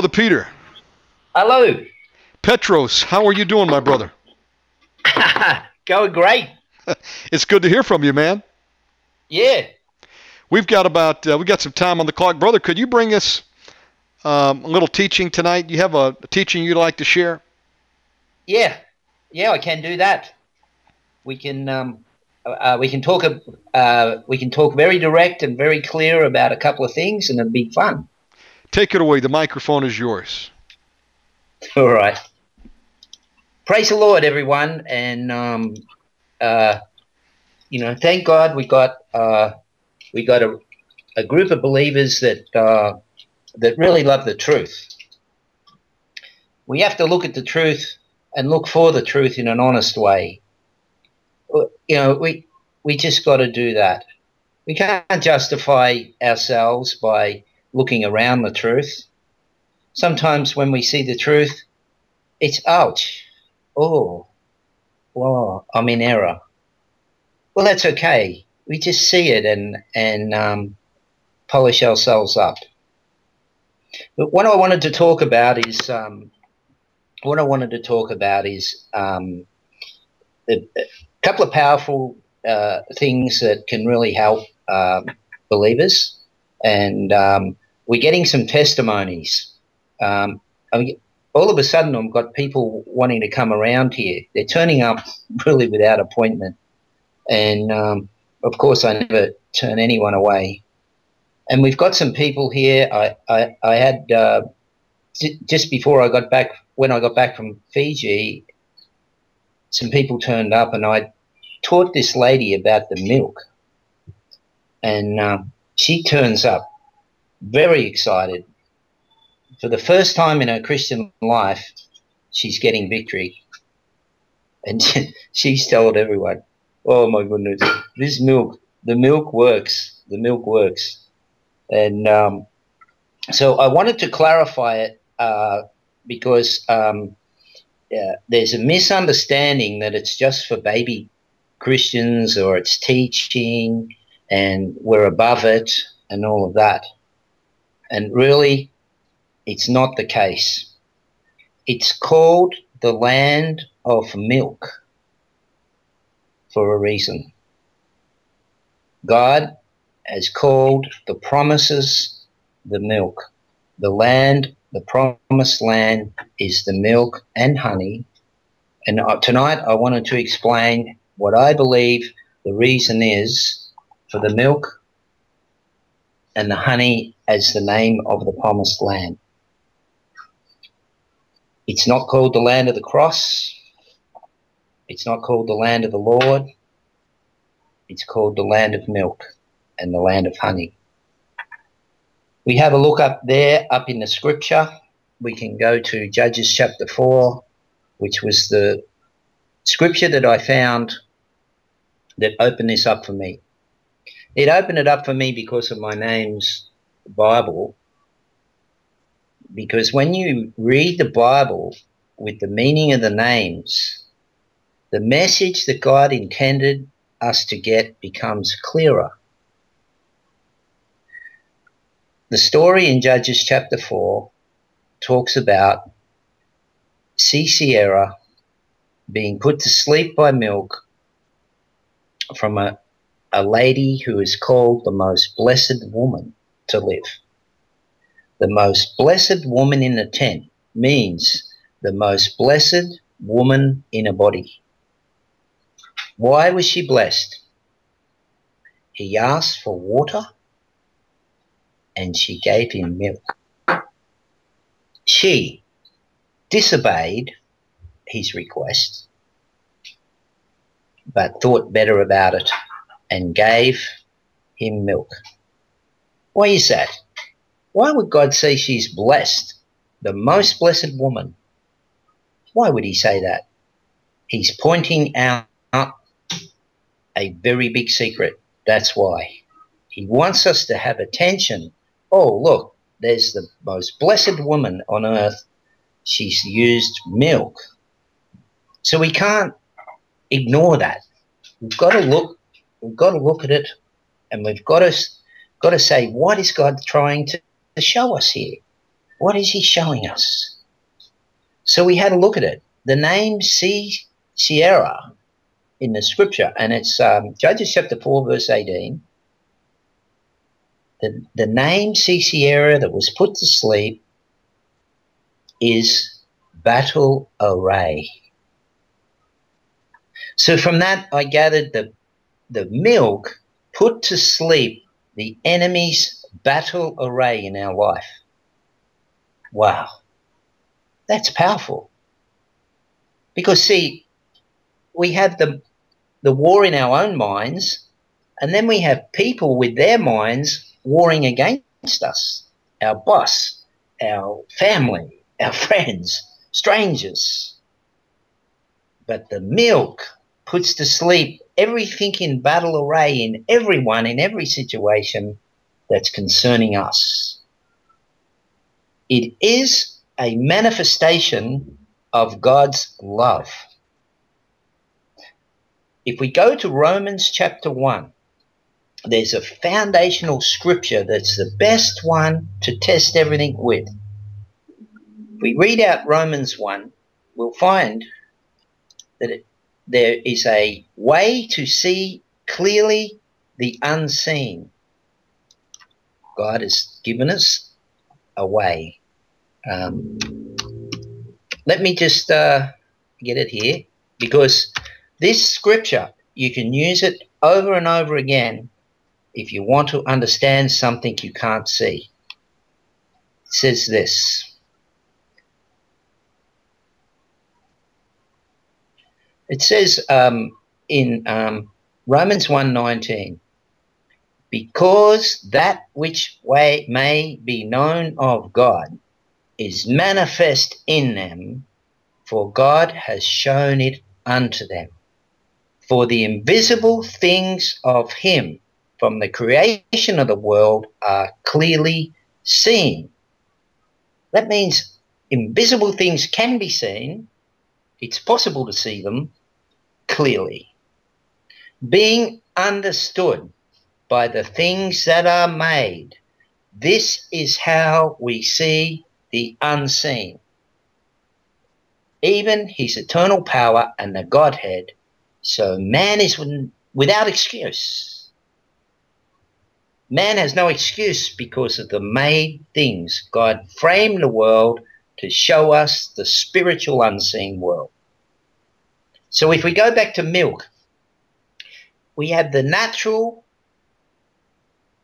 Brother Peter, Hello. Petros, how are you doing, my brother? Going great. It's good to hear from you, man. Yeah. We've got about uh, we got some time on the clock, brother. Could you bring us um, a little teaching tonight? You have a, a teaching you'd like to share? Yeah. Yeah, I can do that. We can um, uh, we can talk uh, we can talk very direct and very clear about a couple of things, and it'll be fun. Take it away. The microphone is yours. All right. Praise the Lord, everyone, and um, uh, you know, thank God we got uh, we got a, a group of believers that uh, that really love the truth. We have to look at the truth and look for the truth in an honest way. You know, we we just got to do that. We can't justify ourselves by looking around the truth. Sometimes when we see the truth, it's ouch. Oh, wow, I'm in error. Well, that's okay. We just see it and and um, polish ourselves up. But what I wanted to talk about is um, what I wanted to talk about is um, a, a couple of powerful uh, things that can really help um, believers, and um, we're getting some testimonies. Um, I mean, all of a sudden, I've got people wanting to come around here. They're turning up really without appointment, and um, of course, I never turn anyone away. And we've got some people here. I I, I had uh, just before I got back when I got back from Fiji, some people turned up, and I taught this lady about the milk, and um, she turns up very excited. For the first time in her Christian life, she's getting victory. And she's told everyone, oh my goodness, this milk, the milk works. The milk works. And um, so I wanted to clarify it uh, because um, there's a misunderstanding that it's just for baby Christians or it's teaching and we're above it and all of that. And really, it's not the case. It's called the land of milk for a reason. God has called the promises the milk. The land, the promised land, is the milk and honey. And tonight I wanted to explain what I believe the reason is for the milk and the honey as the name of the promised land. It's not called the land of the cross. It's not called the land of the Lord. It's called the land of milk and the land of honey. We have a look up there, up in the scripture. We can go to Judges chapter 4, which was the scripture that I found that opened this up for me. It opened it up for me because of my name's Bible. Because when you read the Bible with the meaning of the names, the message that God intended us to get becomes clearer. The story in Judges chapter 4 talks about Sisera being put to sleep by milk from a, a lady who is called the most blessed woman to live. The most blessed woman in a tent means the most blessed woman in a body. Why was she blessed? He asked for water and she gave him milk. She disobeyed his request, but thought better about it and gave him milk. Why is that? Why would God say she's blessed, the most blessed woman? Why would he say that? He's pointing out a very big secret. That's why. He wants us to have attention. Oh, look, there's the most blessed woman on earth. She's used milk. So we can't ignore that. We've got to look we've got to look at it and we've got to got to say what is God trying to, show us here? What is he showing us? So we had a look at it. The name C Sierra in the scripture, and it's um, Judges chapter 4, verse 18. The, the name Sisera that was put to sleep is battle array. So from that, I gathered the, the milk put to sleep the enemy's battle array in our life. Wow. That's powerful. Because, see, we have the the war in our own minds, and then we have people with their minds warring against us our boss, our family, our friends, strangers. But the milk puts to sleep everything in battle array in everyone, in every situation that's concerning us. It is a manifestation of God's love if we go to Romans chapter 1, there's a foundational scripture that's the best one to test everything with. If we read out Romans 1, we'll find that it, there is a way to see clearly the unseen. God has given us a way. Um, let me just uh, get it here because this scripture, you can use it over and over again if you want to understand something you can't see. It says this. It says um, in um, Romans 1.19, because that which way may be known of God is manifest in them, for God has shown it unto them. For the invisible things of him from the creation of the world are clearly seen. That means invisible things can be seen. It's possible to see them clearly. Being understood by the things that are made. This is how we see the unseen. Even his eternal power and the Godhead so man is without excuse. Man has no excuse because of the made things. God framed the world to show us the spiritual unseen world. So if we go back to milk, we have the natural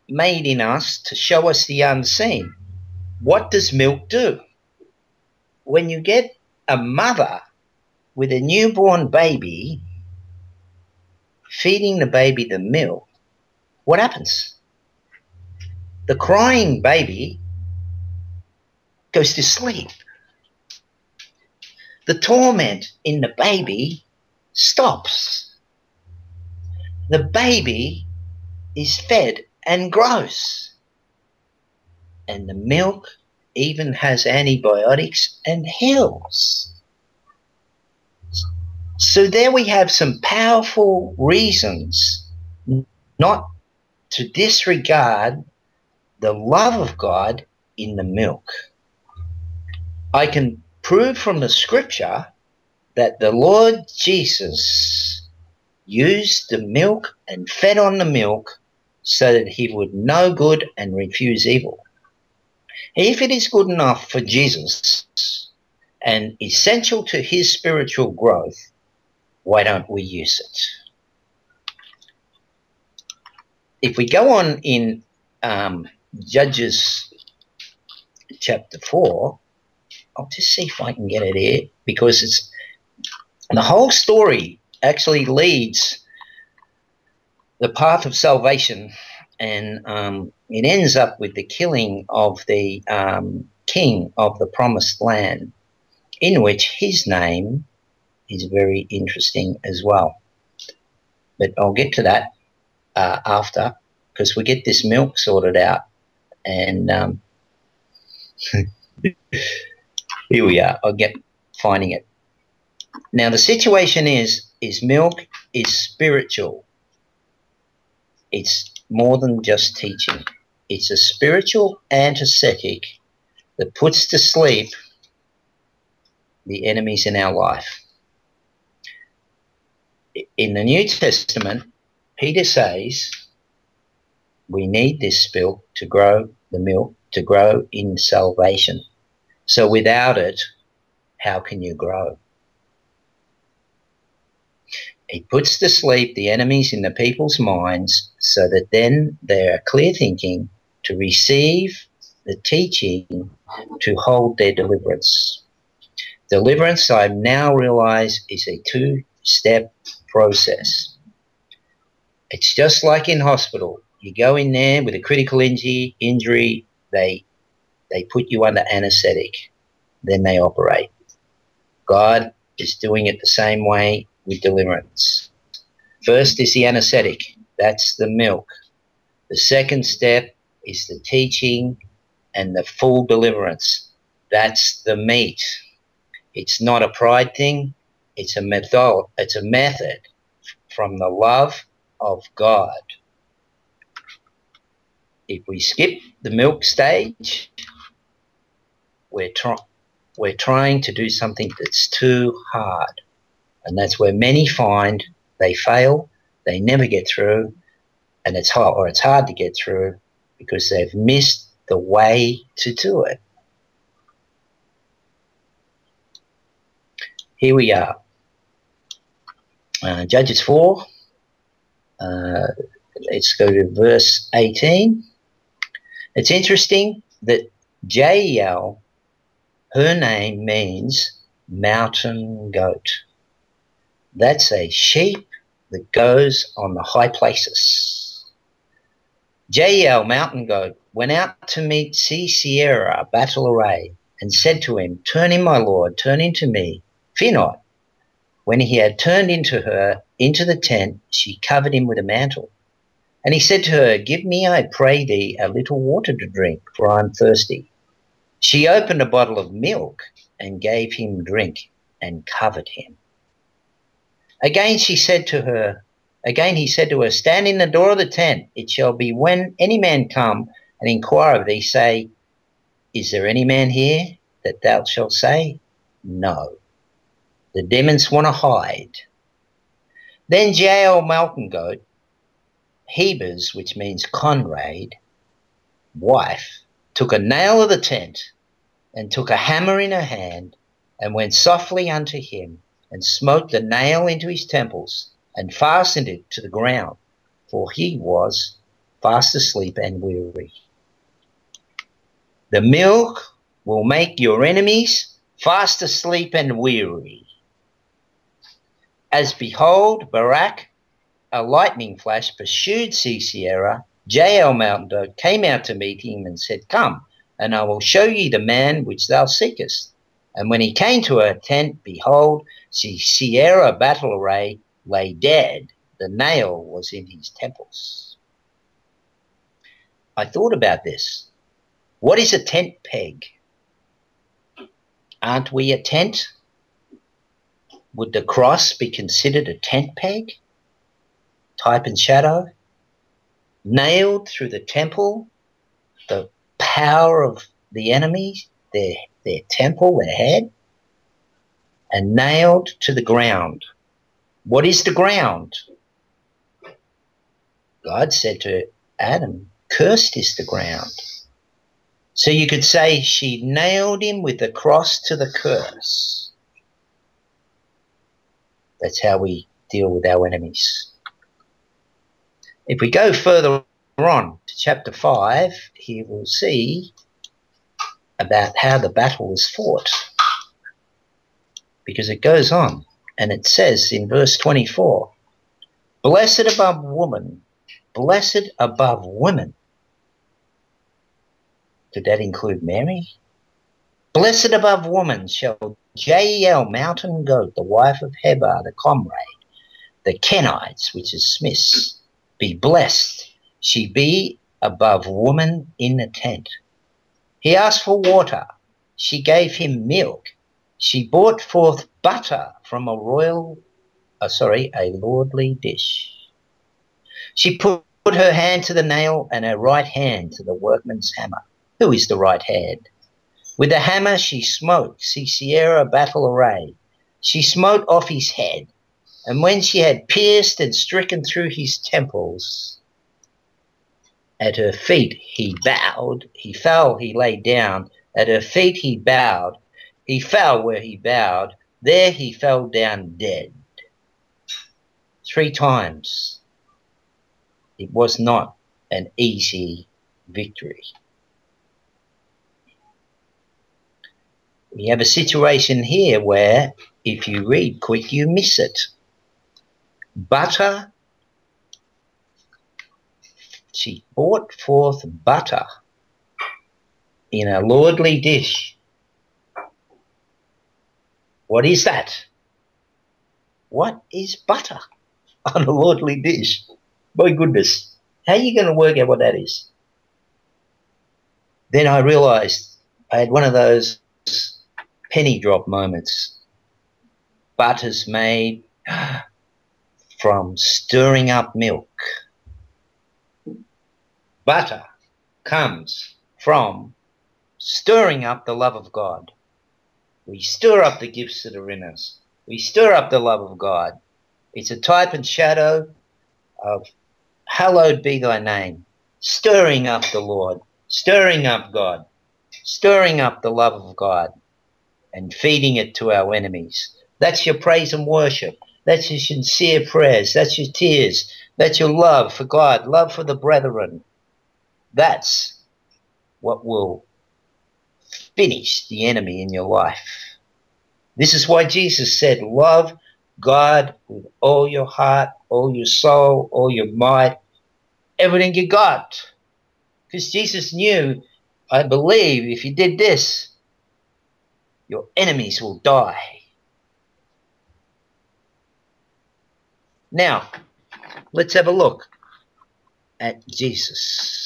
made in us to show us the unseen. What does milk do? When you get a mother with a newborn baby, feeding the baby the milk, what happens? The crying baby goes to sleep. The torment in the baby stops. The baby is fed and grows. And the milk even has antibiotics and heals. So there we have some powerful reasons not to disregard the love of God in the milk. I can prove from the scripture that the Lord Jesus used the milk and fed on the milk so that he would know good and refuse evil. If it is good enough for Jesus and essential to his spiritual growth, why don't we use it? If we go on in um, Judges chapter 4, I'll just see if I can get it here because it's the whole story actually leads the path of salvation and um, it ends up with the killing of the um, king of the promised land, in which his name is very interesting as well. But I'll get to that uh, after because we get this milk sorted out and um, here we are. I'll get finding it. Now the situation is is milk is spiritual. It's more than just teaching. It's a spiritual antiseptic that puts to sleep the enemies in our life. In the New Testament, Peter says we need this milk to grow the milk to grow in salvation. So without it, how can you grow? He puts to sleep the enemies in the people's minds so that then they are clear thinking to receive the teaching to hold their deliverance. Deliverance, I now realize, is a two step process. It's just like in hospital. You go in there with a critical injury, injury they, they put you under anesthetic, then they operate. God is doing it the same way with deliverance. First is the anesthetic, that's the milk. The second step is the teaching and the full deliverance. That's the meat. It's not a pride thing, it's a method, it's a method from the love of God. If we skip the milk stage, we're, we're trying to do something that's too hard. And that's where many find they fail, they never get through, and it's hard, or it's hard to get through because they've missed the way to do it. Here we are. Uh, Judges 4. Uh, let's go to verse 18. It's interesting that Jael, her name means mountain goat. That's a sheep that goes on the high places. Jael, mountain goat, went out to meet Sisera, battle array, and said to him, Turn in, my lord, turn into me, fear not. When he had turned into her, into the tent, she covered him with a mantle. And he said to her, Give me, I pray thee, a little water to drink, for I am thirsty. She opened a bottle of milk and gave him drink and covered him. Again she said to her, again he said to her, Stand in the door of the tent. It shall be when any man come and inquire of thee, say, Is there any man here? That thou shalt say, No. The demons want to hide. Then Jael Mountain Goat, Heber's, which means comrade, wife, took a nail of the tent and took a hammer in her hand and went softly unto him and smote the nail into his temples and fastened it to the ground, for he was fast asleep and weary. The milk will make your enemies fast asleep and weary. As behold, Barak, a lightning flash, pursued Sisera. Jael Mountain Dog came out to meet him and said, Come, and I will show ye the man which thou seekest. And when he came to her tent, behold, Sisera battle array lay dead. The nail was in his temples. I thought about this. What is a tent peg? Aren't we a tent? Would the cross be considered a tent peg? Type and shadow? Nailed through the temple, the power of the enemy, their, their temple, their head? And nailed to the ground. What is the ground? God said to Adam, Cursed is the ground. So you could say she nailed him with the cross to the curse. That's how we deal with our enemies. If we go further on to chapter 5, here we'll see about how the battle was fought. Because it goes on and it says in verse 24 Blessed above woman, blessed above women. Did that include Mary? Blessed above woman shall Jael mountain goat, the wife of Heber, the comrade, the Kenites, which is Smiths, be blessed. She be above woman in the tent. He asked for water. She gave him milk. She brought forth butter from a royal, uh, sorry, a lordly dish. She put her hand to the nail and her right hand to the workman's hammer. Who is the right hand? With the hammer she smote Sisera battle array. She smote off his head, and when she had pierced and stricken through his temples, at her feet he bowed, he fell, he lay down, at her feet he bowed, he fell where he bowed, there he fell down dead. Three times. It was not an easy victory. We have a situation here where if you read quick, you miss it. Butter, she brought forth butter in a lordly dish. What is that? What is butter on a lordly dish? My goodness, how are you going to work out what that is? Then I realized I had one of those penny drop moments. Butter's made from stirring up milk. Butter comes from stirring up the love of God. We stir up the gifts that are in us. We stir up the love of God. It's a type and shadow of hallowed be thy name, stirring up the Lord, stirring up God, stirring up the love of God and feeding it to our enemies. That's your praise and worship. That's your sincere prayers. That's your tears. That's your love for God, love for the brethren. That's what will finish the enemy in your life. This is why Jesus said, Love God with all your heart, all your soul, all your might, everything you got. Because Jesus knew, I believe, if you did this, your enemies will die. Now, let's have a look at Jesus.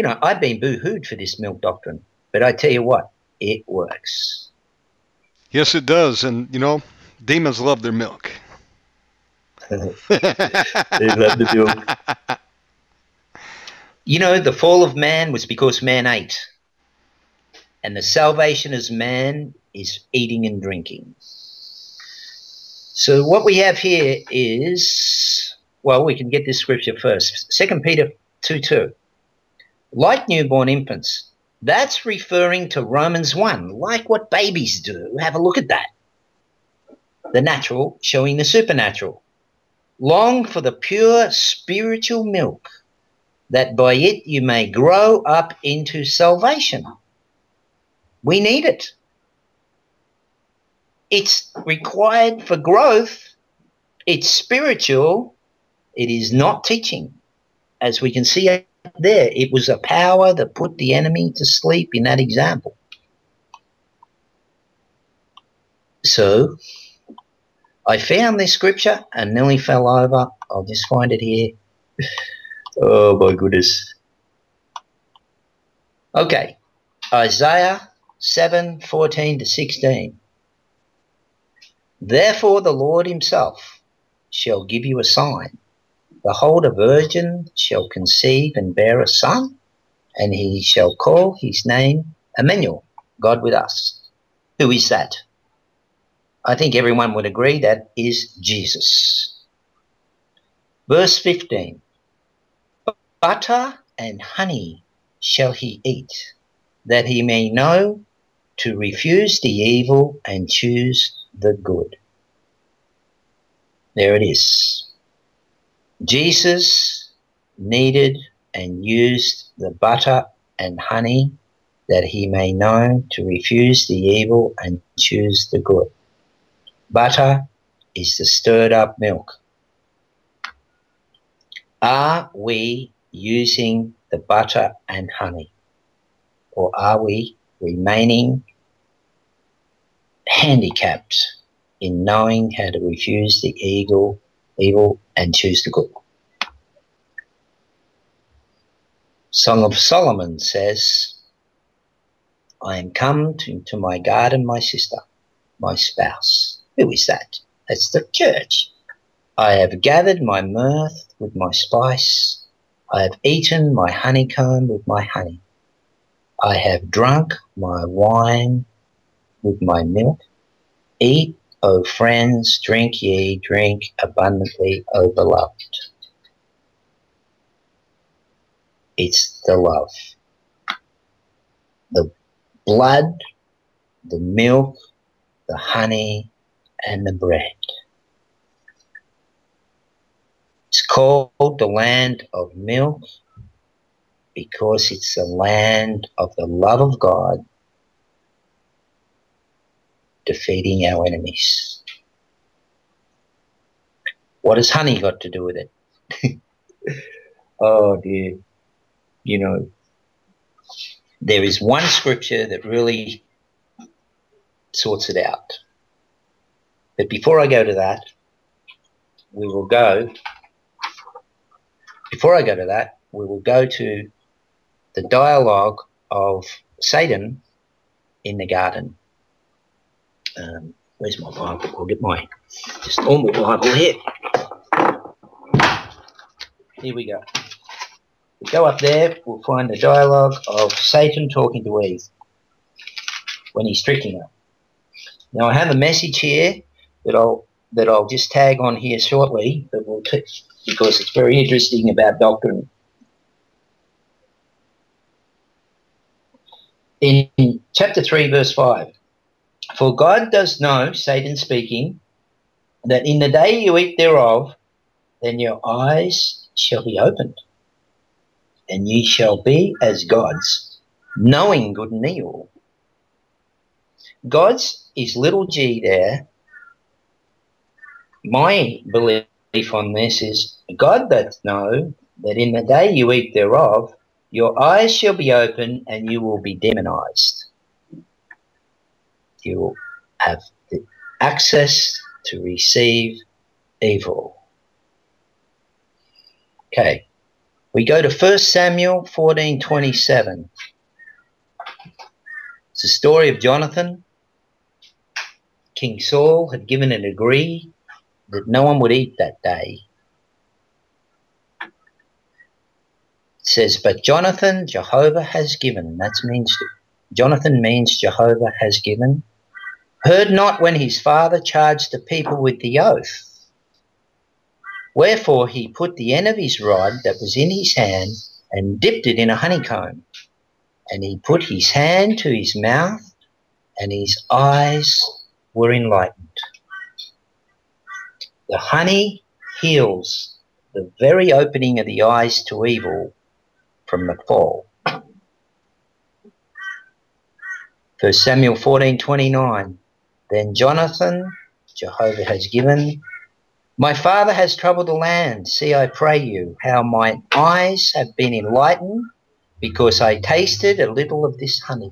You know, I've been boo hooed for this milk doctrine, but I tell you what, it works. Yes, it does. And, you know, demons love their milk. they love the milk. You know, the fall of man was because man ate. And the salvation of man is eating and drinking. So what we have here is, well, we can get this scripture first. Second Peter 2 2. Like newborn infants, that's referring to Romans 1, like what babies do. Have a look at that. The natural showing the supernatural. Long for the pure spiritual milk that by it you may grow up into salvation. We need it. It's required for growth. It's spiritual. It is not teaching. As we can see there, it was a power that put the enemy to sleep in that example. So, I found this scripture and nearly fell over. I'll just find it here. Oh my goodness. Okay. Isaiah 7 14 to 16. Therefore, the Lord Himself shall give you a sign. Behold, a virgin shall conceive and bear a son, and he shall call his name Emmanuel, God with us. Who is that? I think everyone would agree that is Jesus. Verse 15 Butter and honey shall he eat, that he may know to refuse the evil and choose the good. There it is. Jesus needed and used the butter and honey that he may know to refuse the evil and choose the good. Butter is the stirred up milk. Are we using the butter and honey? Or are we remaining handicapped in knowing how to refuse the evil, evil and choose the good? Song of Solomon says, I am come to, to my garden, my sister, my spouse. Who is that? That's the church. I have gathered my myrrh with my spice. I have eaten my honeycomb with my honey. I have drunk my wine with my milk. Eat, O friends, drink ye, drink abundantly, O beloved. It's the love. The blood, the milk, the honey, and the bread. It's called the land of milk because it's the land of the love of God defeating our enemies. What has honey got to do with it? oh dear. You know, there is one scripture that really sorts it out. But before I go to that, we will go, before I go to that, we will go to the dialogue of Satan in the garden. Um, where's my Bible? I'll get my just normal Bible here. Here we go. We go up there, we'll find the dialogue of Satan talking to Eve when he's tricking her. Now I have a message here that I'll that I'll just tag on here shortly that will t- because it's very interesting about doctrine. In chapter 3, verse 5, For God does know, Satan speaking, that in the day you eat thereof, then your eyes shall be opened, and ye shall be as gods, knowing good and evil. God's is little g there, my belief on this is God doth know that in the day you eat thereof, your eyes shall be open and you will be demonized. You will have the access to receive evil. Okay, we go to 1 Samuel 14:27. It's the story of Jonathan. King Saul had given a decree that no one would eat that day. It says, But Jonathan, Jehovah has given. That means Jonathan means Jehovah has given. Heard not when his father charged the people with the oath. Wherefore he put the end of his rod that was in his hand and dipped it in a honeycomb. And he put his hand to his mouth, and his eyes were enlightened. The honey heals the very opening of the eyes to evil from the fall. 1 Samuel 14:29 Then Jonathan Jehovah has given my father has troubled the land see I pray you how my eyes have been enlightened because I tasted a little of this honey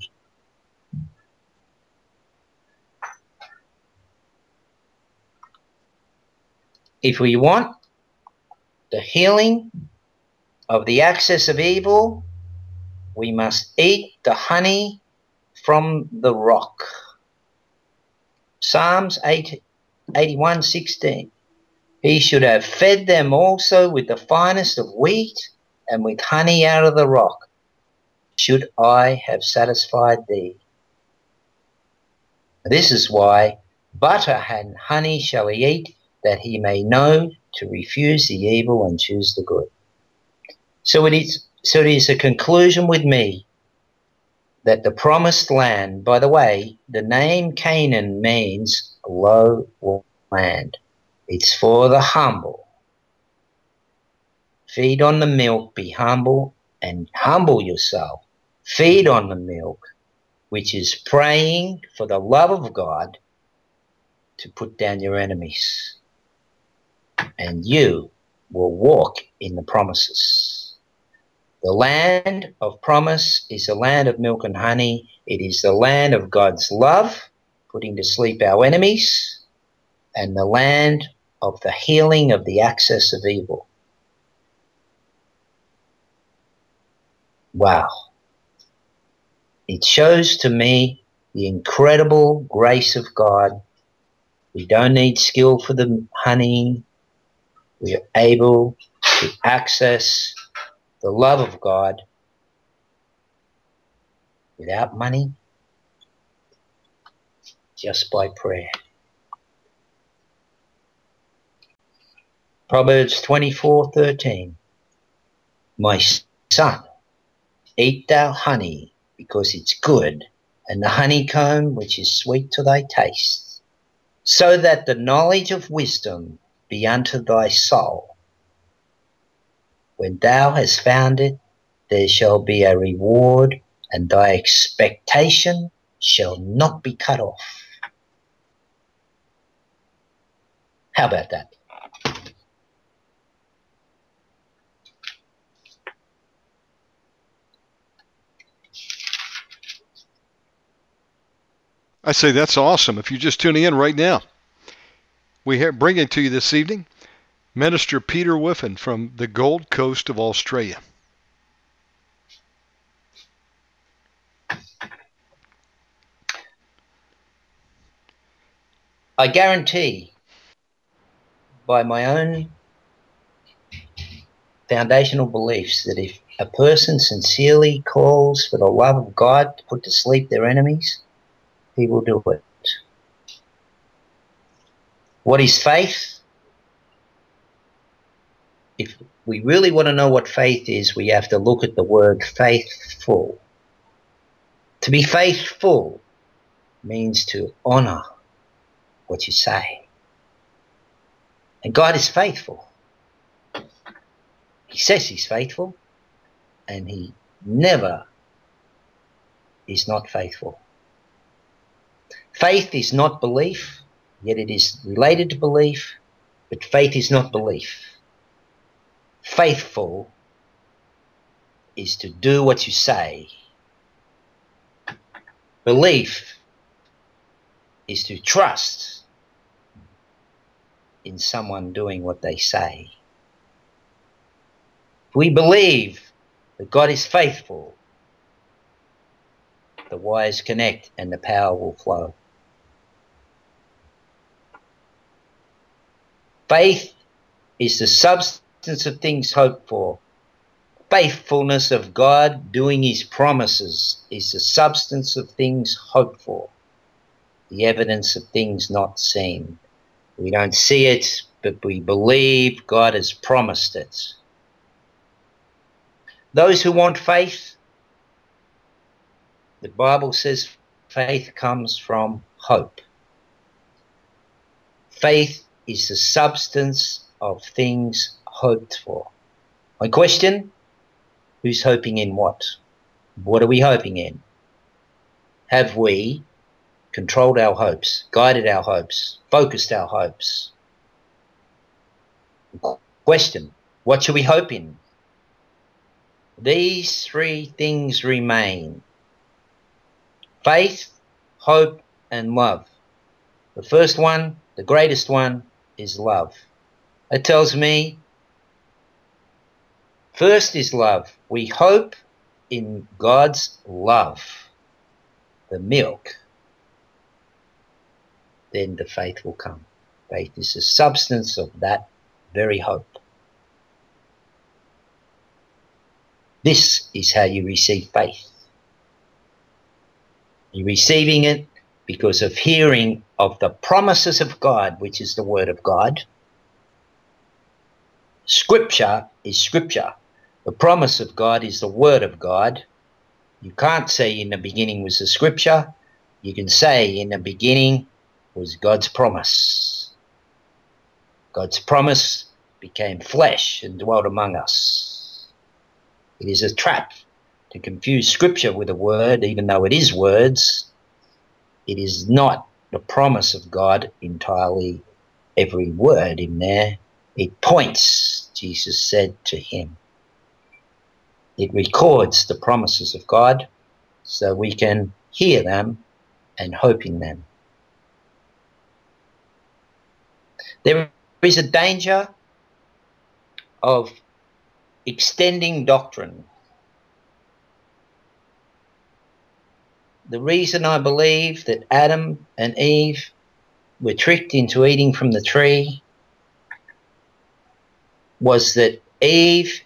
if we want the healing of the access of evil, we must eat the honey from the rock. Psalms 8, 81 16. He should have fed them also with the finest of wheat and with honey out of the rock. Should I have satisfied thee? This is why butter and honey shall he eat, that he may know to refuse the evil and choose the good. So it is so it is a conclusion with me that the promised land, by the way, the name Canaan means low land. It's for the humble. Feed on the milk, be humble, and humble yourself. Feed on the milk, which is praying for the love of God to put down your enemies. And you will walk in the promises. The land of promise is the land of milk and honey. It is the land of God's love, putting to sleep our enemies, and the land of the healing of the access of evil. Wow. It shows to me the incredible grace of God. We don't need skill for the honey. We are able to access the love of God without money, just by prayer. Proverbs 24:13 My son, eat thou honey because it's good, and the honeycomb which is sweet to thy taste, so that the knowledge of wisdom be unto thy soul. When thou hast found it, there shall be a reward, and thy expectation shall not be cut off. How about that? I say that's awesome. If you're just tuning in right now, we have bringing to you this evening Minister Peter Whiffen from the Gold Coast of Australia. I guarantee by my own foundational beliefs that if a person sincerely calls for the love of God to put to sleep their enemies, he will do it. What is faith? If we really want to know what faith is, we have to look at the word faithful. To be faithful means to honor what you say. And God is faithful. He says he's faithful, and he never is not faithful. Faith is not belief, yet it is related to belief, but faith is not belief. Faithful is to do what you say. Belief is to trust in someone doing what they say. If we believe that God is faithful, the wires connect and the power will flow. Faith is the of things hoped for. Faithfulness of God doing his promises is the substance of things hoped for, the evidence of things not seen. We don't see it, but we believe God has promised it. Those who want faith, the Bible says faith comes from hope. Faith is the substance of things hoped for. My question who's hoping in what? What are we hoping in? Have we controlled our hopes, guided our hopes, focused our hopes? Question What should we hope in? These three things remain faith, hope, and love. The first one, the greatest one, is love. It tells me first is love. We hope in God's love, the milk. Then the faith will come. Faith is the substance of that very hope. This is how you receive faith. You're receiving it because of hearing of the promises of God, which is the Word of God. Scripture is Scripture. The promise of God is the Word of God. You can't say in the beginning was the Scripture. You can say in the beginning was God's promise. God's promise became flesh and dwelt among us. It is a trap to confuse Scripture with a word, even though it is words. It is not the promise of God entirely, every word in there. It points, Jesus said to him. It records the promises of God so we can hear them and hope in them. There is a danger of extending doctrine. The reason I believe that Adam and Eve were tricked into eating from the tree was that Eve,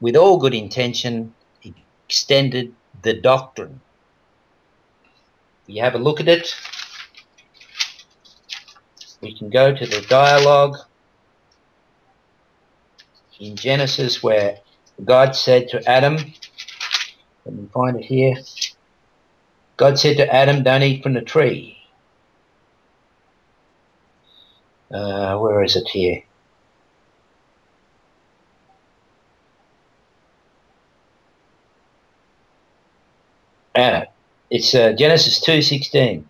with all good intention, extended the doctrine. You have a look at it. We can go to the dialogue in Genesis where God said to Adam, let me find it here. God said to Adam, don't eat from the tree. Uh, where is it here? Uh, it's uh, Genesis 2.16.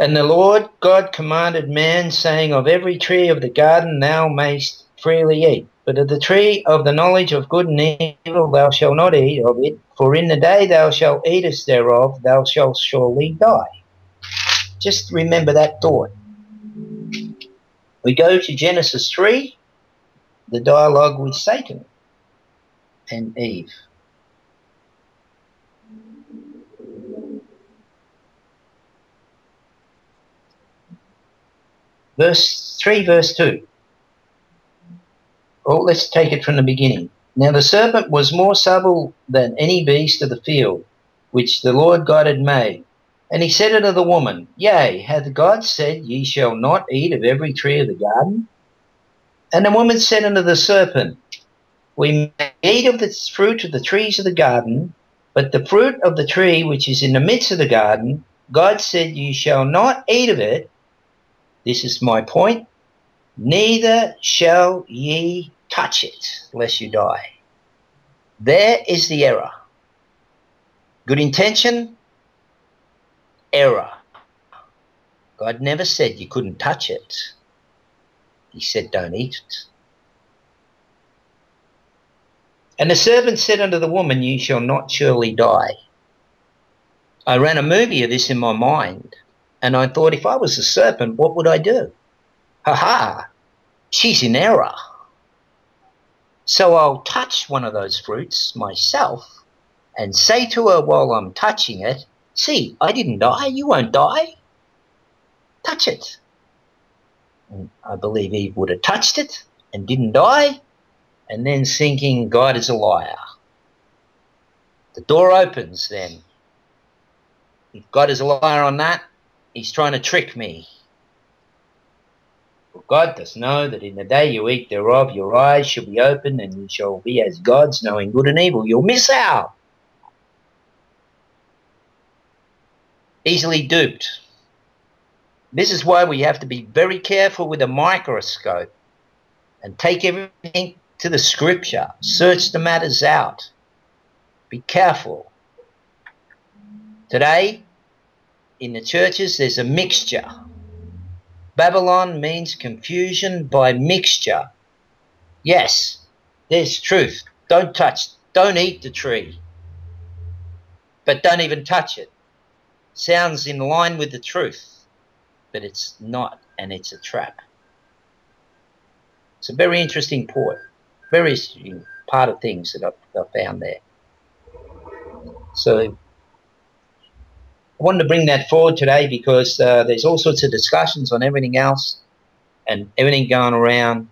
And the Lord God commanded man, saying, Of every tree of the garden thou mayst freely eat, but of the tree of the knowledge of good and evil thou shalt not eat of it, for in the day thou shalt eatest thereof, thou shalt surely die. Just remember that thought. We go to Genesis 3, the dialogue with Satan and Eve. Verse 3, verse 2. Oh, let's take it from the beginning. Now the serpent was more subtle than any beast of the field, which the Lord God had made. And he said unto the woman, Yea, hath God said, Ye shall not eat of every tree of the garden? And the woman said unto the serpent, We may eat of the fruit of the trees of the garden, but the fruit of the tree which is in the midst of the garden, God said, Ye shall not eat of it, this is my point. Neither shall ye touch it, lest you die. There is the error. Good intention, error. God never said you couldn't touch it. He said, don't eat it. And the servant said unto the woman, You shall not surely die. I ran a movie of this in my mind. And I thought, if I was a serpent, what would I do? Ha ha, she's in error. So I'll touch one of those fruits myself and say to her while I'm touching it, See, I didn't die, you won't die. Touch it. And I believe Eve would have touched it and didn't die, and then thinking, God is a liar. The door opens then. God is a liar on that, He's trying to trick me. For God does know that in the day you eat thereof, your eyes shall be opened, and you shall be as gods, knowing good and evil. You'll miss out. Easily duped. This is why we have to be very careful with a microscope and take everything to the scripture. Search the matters out. Be careful. Today, in the churches, there's a mixture. Babylon means confusion by mixture. Yes, there's truth. Don't touch, don't eat the tree. But don't even touch it. Sounds in line with the truth, but it's not, and it's a trap. It's a very interesting point, very interesting part of things that I've found there. So I wanted to bring that forward today because uh, there's all sorts of discussions on everything else and everything going around.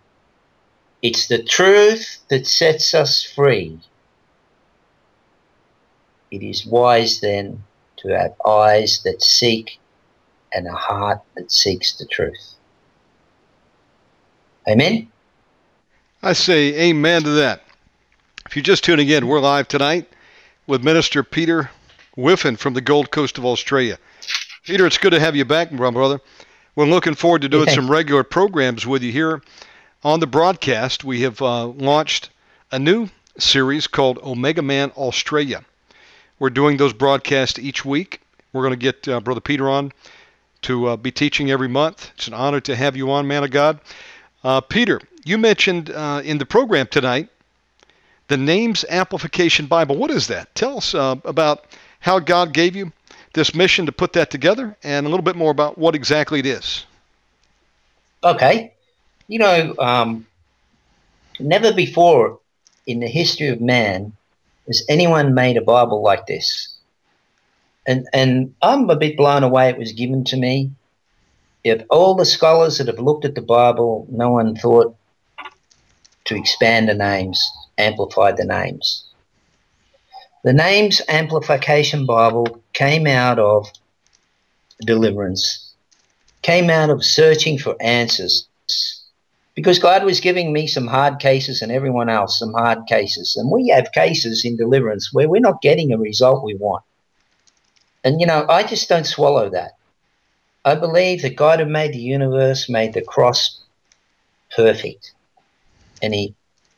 It's the truth that sets us free. It is wise then to have eyes that seek and a heart that seeks the truth. Amen? I say amen to that. If you're just tuning in, we're live tonight with Minister Peter Whiffen from the Gold Coast of Australia. Peter, it's good to have you back, my brother. We're looking forward to doing some regular programs with you here on the broadcast. We have uh, launched a new series called Omega Man Australia. We're doing those broadcasts each week. We're going to get uh, Brother Peter on to uh, be teaching every month. It's an honor to have you on, man of God. Uh, Peter, you mentioned uh, in the program tonight the Names Amplification Bible. What is that? Tell us uh, about how God gave you this mission to put that together and a little bit more about what exactly it is. Okay. You know, um, never before in the history of man has anyone made a Bible like this. And, and I'm a bit blown away it was given to me. If all the scholars that have looked at the Bible, no one thought to expand the names, amplify the names. The Names Amplification Bible came out of deliverance, came out of searching for answers, because God was giving me some hard cases and everyone else some hard cases. And we have cases in deliverance where we're not getting a result we want. And, you know, I just don't swallow that. I believe that God who made the universe made the cross perfect. And he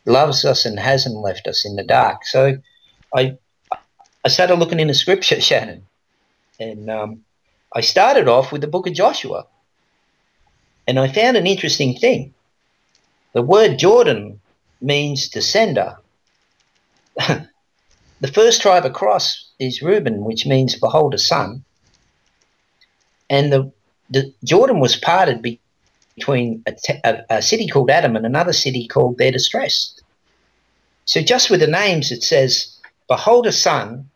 loves us and hasn't left us in the dark. So I I started looking into scripture, Shannon. And um, I started off with the book of Joshua. And I found an interesting thing. The word Jordan means descender. the first tribe across is Reuben, which means behold a son. And the, the Jordan was parted be, between a, a, a, city called Adam and another city called Their Distress. So just with the names, it says, behold a son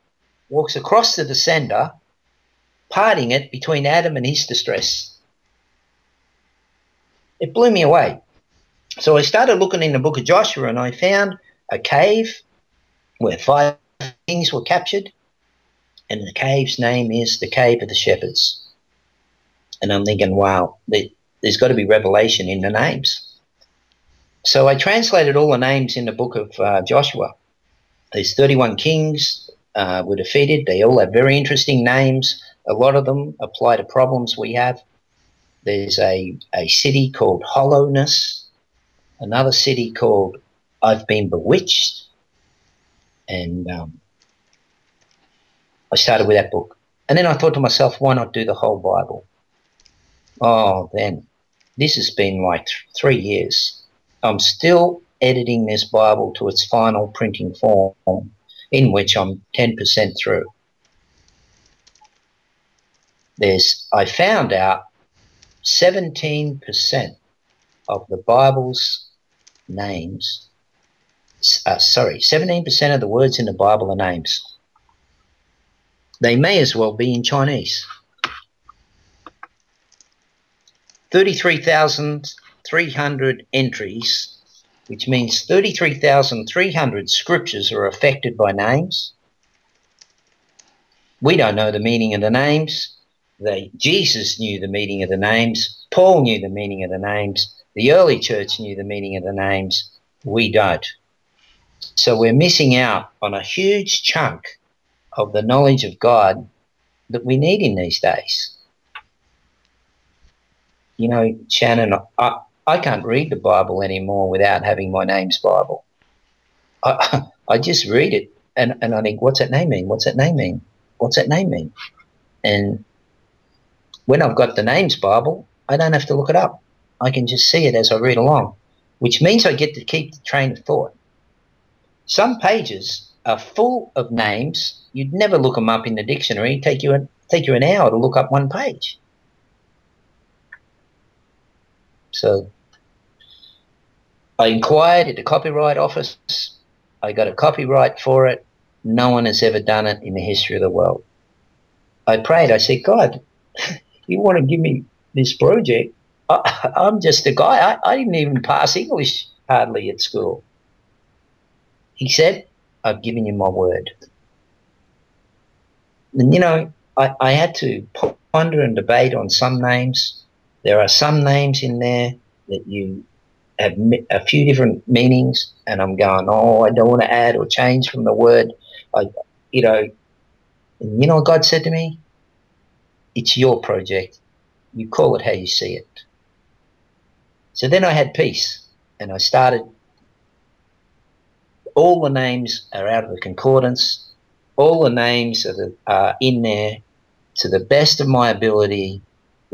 walks across the descender, parting it between Adam and his distress. It blew me away. So I started looking in the book of Joshua and I found a cave where five things were captured, and the cave's name is the Cave of the Shepherds. And I'm thinking, wow, there's got to be revelation in the names. So I translated all the names in the book of uh, Joshua. There's 31 kings uh, were defeated. They all have very interesting names. A lot of them apply to problems we have. There's a, a city called Hollowness another city called I've Been Bewitched. And um, I started with that book. And then I thought to myself, why not do the whole Bible? Oh, then this has been like th- three years. I'm still editing this Bible to its final printing form, in which I'm 10% through. There's, I found out 17% of the Bible's names, uh, sorry, 17% of the words in the Bible are names. They may as well be in Chinese. 33,300 entries, which means 33,300 scriptures are affected by names. We don't know the meaning of the names. Jesus knew the meaning of the names. Paul knew the meaning of the names. The early church knew the meaning of the names. We don't. So we're missing out on a huge chunk of the knowledge of God that we need in these days. You know, Shannon, I can't read the Bible anymore without having my name's Bible. I, I just read it and, and I think, what's that name mean? What's that name mean? What's that name mean? And when I've got the name's Bible, I don't have to look it up. I can just see it as I read along, which means I get to keep the train of thought. Some pages are full of names. You'd never look them up in the dictionary. Take you, a, take you an hour to look up one page. So I inquired at the copyright office. I got a copyright for it. No one has ever done it in the history of the world. I prayed. I said, God, you want to give me this project? I, am just a guy. I, I didn't even pass English hardly at school. He said, I've given you my word. And you know, I, I had to ponder and debate on some names. There are some names in there that you have a few different meanings, and I'm going, oh, I don't want to add or change from the word. I, you know, you know God said to me? It's your project. You call it how you see it. So then I had peace, and I started. All the names are out of the concordance. All the names are, the, are in there to the best of my ability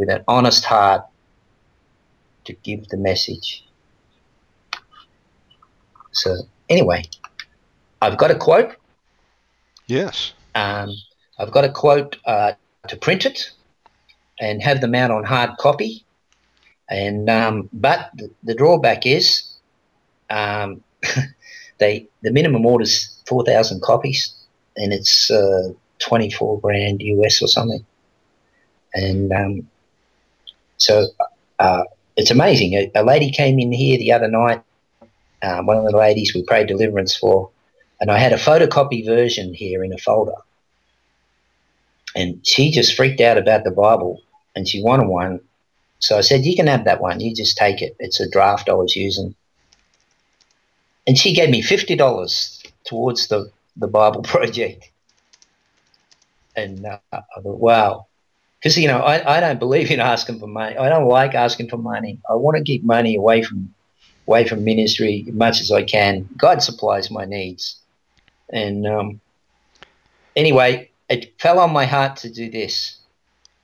with an honest heart to give the message. So, anyway, I've got a quote. Yes. Um, I've got a quote uh, to print it and have them out on hard copy. And um, but the, the, drawback is, um, they the minimum order is four thousand copies, and it's uh, 24 grand US or something. And um, so uh, it's amazing. A, a, lady came in here the other night, uh, one of the ladies we prayed deliverance for, and I had a photocopy version here in a folder. And she just freaked out about the Bible and she wanted one. So I said, You can have that one. You just take it. It's a draft I was using. And she gave me $50 towards the, the Bible project. And uh, I thought, wow. Because, you know, I, I don't believe in asking for money. I don't like asking for money. I want to keep money away from away from ministry as much as I can. God supplies my needs. And um, anyway, it fell on my heart to do this.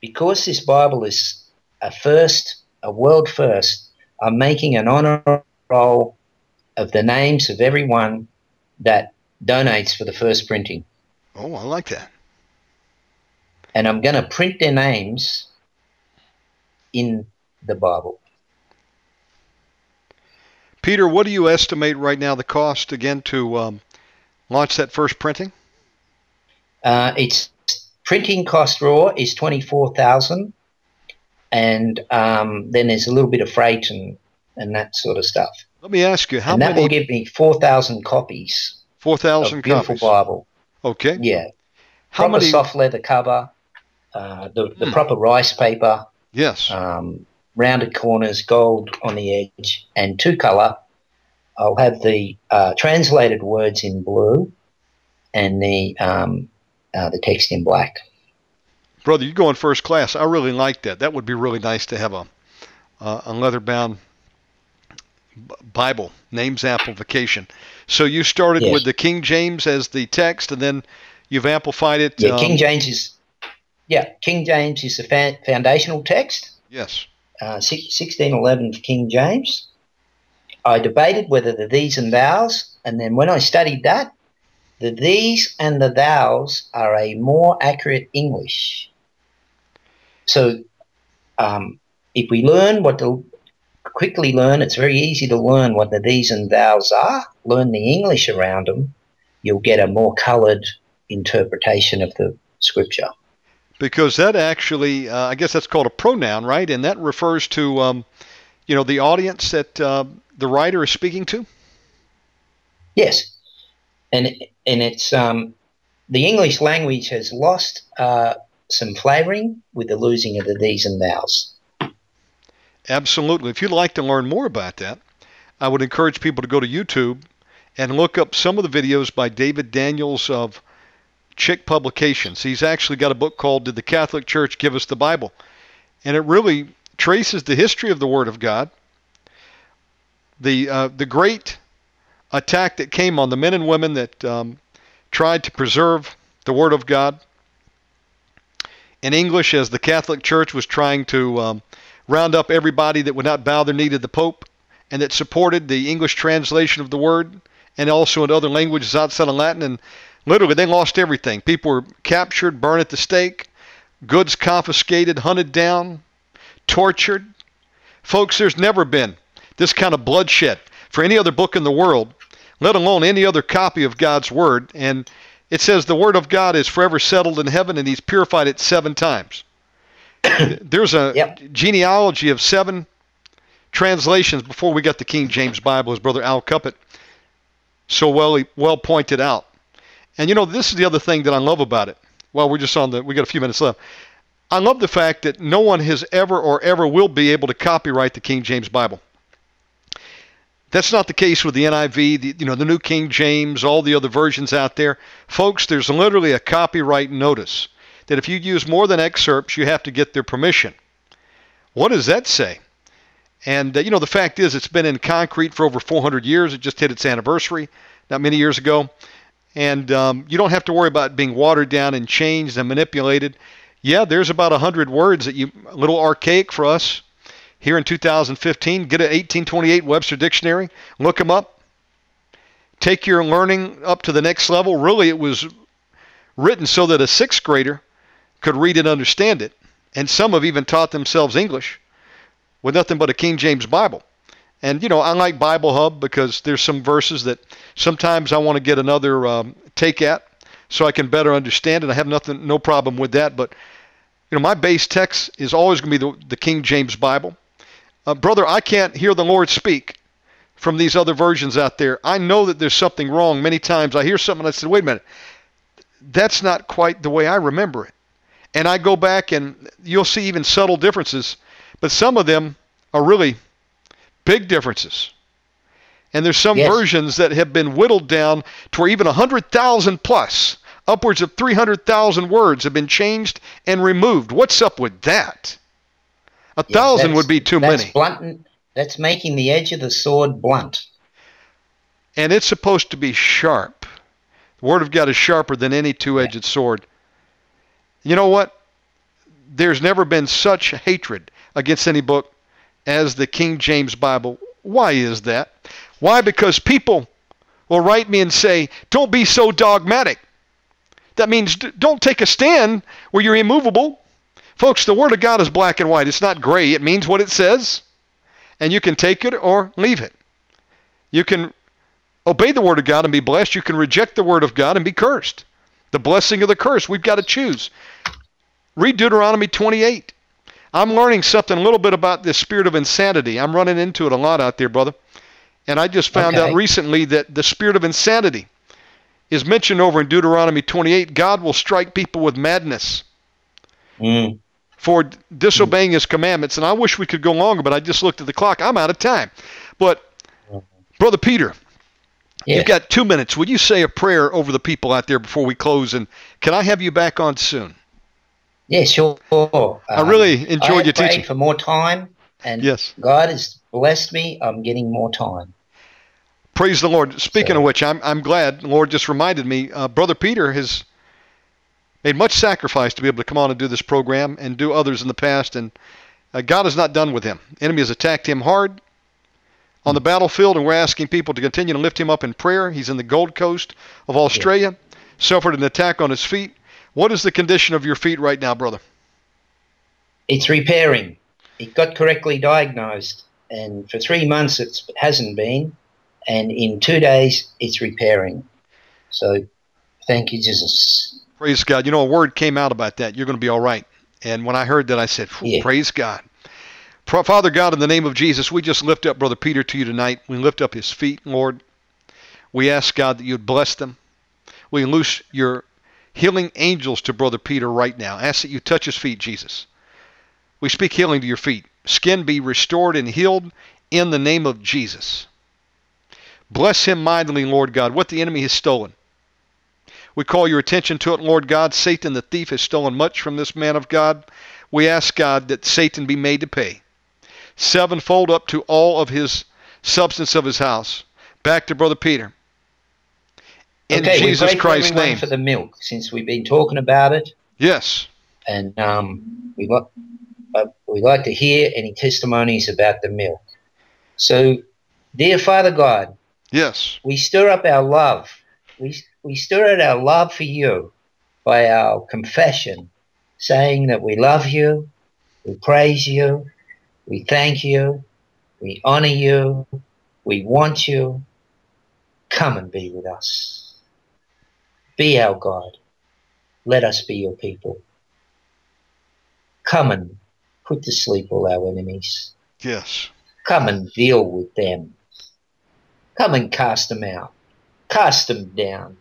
Because this Bible is a first, a world first, I'm making an honor roll of the names of everyone that donates for the first printing. Oh, I like that and I'm going to print their names in the Bible. Peter, what do you estimate right now the cost again to um, launch that first printing? Uh, its printing cost raw is twenty four thousand, and um, then there's a little bit of freight and and that sort of stuff. Let me ask you, how and many? that will give me four thousand copies. Four thousand copies. Beautiful Bible. Okay. Yeah. How proper many? soft leather cover, uh, the, the hmm. proper rice paper. Yes. Um, rounded corners, gold on the edge, and two color. I'll have the uh, translated words in blue and the um, uh, the text in black. Brother, you go in first class. I really like that. That would be really nice to have a uh, a leather bound Bible names amplification. So you started yes. with the King James as the text, and then you've amplified it. Yeah, um, King James is yeah, King James is the foundational text. Yes. Uh, 1611 King James. I debated whether the these and thous, and then when I studied that, the these and the thous are a more accurate English. So, um, if we learn what to quickly learn, it's very easy to learn what the these and thous are. Learn the English around them, you'll get a more coloured interpretation of the scripture because that actually, uh, I guess that's called a pronoun, right? And that refers to, um, you know, the audience that uh, the writer is speaking to. Yes, and and it's um, the English language has lost uh, some flavouring with the losing of the these and thous. Absolutely. If you'd like to learn more about that, I would encourage people to go to YouTube and look up some of the videos by David Daniels of Chick Publications. He's actually got a book called Did the Catholic Church Give Us the Bible? And it really traces the history of the Word of God, the, uh, the great attack that came on the men and women that um, tried to preserve the Word of God. In English, as the Catholic Church was trying to um, round up everybody that would not bow their knee to the Pope and that supported the English translation of the Word and also in other languages outside of Latin. And Literally, they lost everything. People were captured, burned at the stake, goods confiscated, hunted down, tortured. Folks, there's never been this kind of bloodshed for any other book in the world, let alone any other copy of God's Word. And it says the Word of God is forever settled in heaven, and He's purified it seven times. There's a yep. genealogy of seven translations before we got the King James Bible, as Brother Al Cuppett so well well pointed out. And you know, this is the other thing that I love about it. Well, we're just on the. We got a few minutes left. I love the fact that no one has ever or ever will be able to copyright the King James Bible. That's not the case with the NIV, the, you know, the New King James, all the other versions out there. Folks, there's literally a copyright notice that if you use more than excerpts, you have to get their permission. What does that say? And, uh, you know, the fact is, it's been in concrete for over 400 years. It just hit its anniversary not many years ago. And um, you don't have to worry about being watered down and changed and manipulated. Yeah, there's about 100 words that you, a little archaic for us here in 2015. Get an 1828 Webster Dictionary, look them up. Take your learning up to the next level. Really, it was written so that a sixth grader could read and understand it. And some have even taught themselves English with nothing but a King James Bible. And, you know, I like Bible Hub because there's some verses that sometimes I want to get another um, take at so I can better understand it. I have nothing, no problem with that. But, you know, my base text is always going to be the, the King James Bible. Uh, brother, I can't hear the Lord speak from these other versions out there. I know that there's something wrong. Many times I hear something and I said, wait a minute, that's not quite the way I remember it. And I go back and you'll see even subtle differences, but some of them are really big differences. And there's some yes. versions that have been whittled down to where even 100,000 plus, upwards of 300,000 words have been changed and removed. What's up with that? A yeah, thousand would be too that's many. Blunt, that's making the edge of the sword blunt. And it's supposed to be sharp. The Word of God is sharper than any two edged yeah. sword. You know what? There's never been such hatred against any book as the King James Bible. Why is that? Why? Because people will write me and say, don't be so dogmatic. That means don't take a stand where you're immovable. Folks, the Word of God is black and white. It's not gray. It means what it says, and you can take it or leave it. You can obey the Word of God and be blessed. You can reject the Word of God and be cursed. The blessing of the curse. We've got to choose. Read Deuteronomy 28. I'm learning something a little bit about this spirit of insanity. I'm running into it a lot out there, brother. And I just found okay. out recently that the spirit of insanity is mentioned over in Deuteronomy 28. God will strike people with madness. Mm for disobeying his commandments. And I wish we could go longer, but I just looked at the clock. I'm out of time. But, Brother Peter, yeah. you've got two minutes. Would you say a prayer over the people out there before we close? And can I have you back on soon? Yeah, sure. I really um, enjoyed your teaching. for more time, and yes. God has blessed me. I'm getting more time. Praise the Lord. Speaking so. of which, I'm, I'm glad. The Lord just reminded me. Uh, Brother Peter has made much sacrifice to be able to come on and do this program and do others in the past. And uh, God is not done with him. Enemy has attacked him hard on the battlefield, and we're asking people to continue to lift him up in prayer. He's in the Gold Coast of Australia, yeah. suffered an attack on his feet. What is the condition of your feet right now, brother? It's repairing. It got correctly diagnosed, and for three months it hasn't been, and in two days it's repairing. So, thank you, Jesus. Praise God. You know, a word came out about that. You're going to be all right. And when I heard that, I said, yeah. Praise God. Father God, in the name of Jesus, we just lift up Brother Peter to you tonight. We lift up his feet, Lord. We ask, God, that you'd bless them. We loose your healing angels to Brother Peter right now. Ask that you touch his feet, Jesus. We speak healing to your feet. Skin be restored and healed in the name of Jesus. Bless him mightily, Lord God, what the enemy has stolen. We call your attention to it, Lord God. Satan the thief has stolen much from this man of God. We ask God that Satan be made to pay sevenfold up to all of his substance of his house. Back to Brother Peter. In okay, Jesus we Christ's name. For the milk, since we've been talking about it. Yes. And um, we like uh, we like to hear any testimonies about the milk. So, dear Father God. Yes. We stir up our love. We we stir up our love for you by our confession, saying that we love you, we praise you, we thank you, we honor you, we want you. Come and be with us. Be our God. Let us be your people. Come and put to sleep all our enemies. Yes. Come and deal with them. Come and cast them out. Cast them down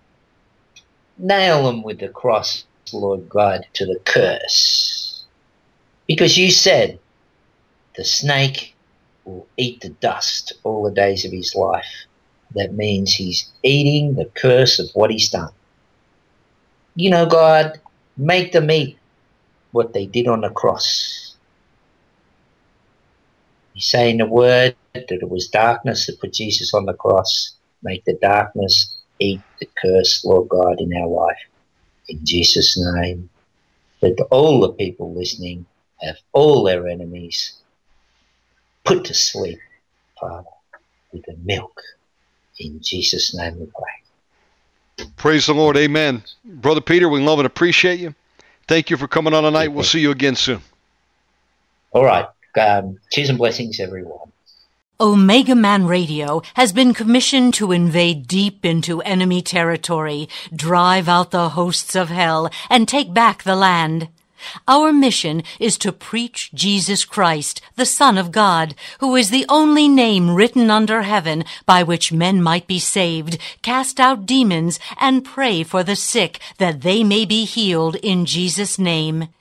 nail them with the cross Lord God, to the curse. Because you said the snake will eat the dust all the days of his life. That means he's eating the curse of what he's done. You know, God, make them eat what they did on the cross. You say in the word that it was darkness that put Jesus on the cross. Make the darkness eat the curse, Lord God, in our life. In Jesus' name. That all the people listening have all their enemies put to sleep, Father, with the milk. In Jesus' name we pray. Praise the Lord. Amen. Brother Peter, we love and appreciate you. Thank you for coming on tonight. We'll see you again soon. All right. Um, cheers and blessings, everyone. Omega Man Radio has been commissioned to invade deep into enemy territory, drive out the hosts of hell, and take back the land. Our mission is to preach Jesus Christ, the Son of God, who is the only name written under heaven by which men might be saved, cast out demons, and pray for the sick that they may be healed in Jesus' name.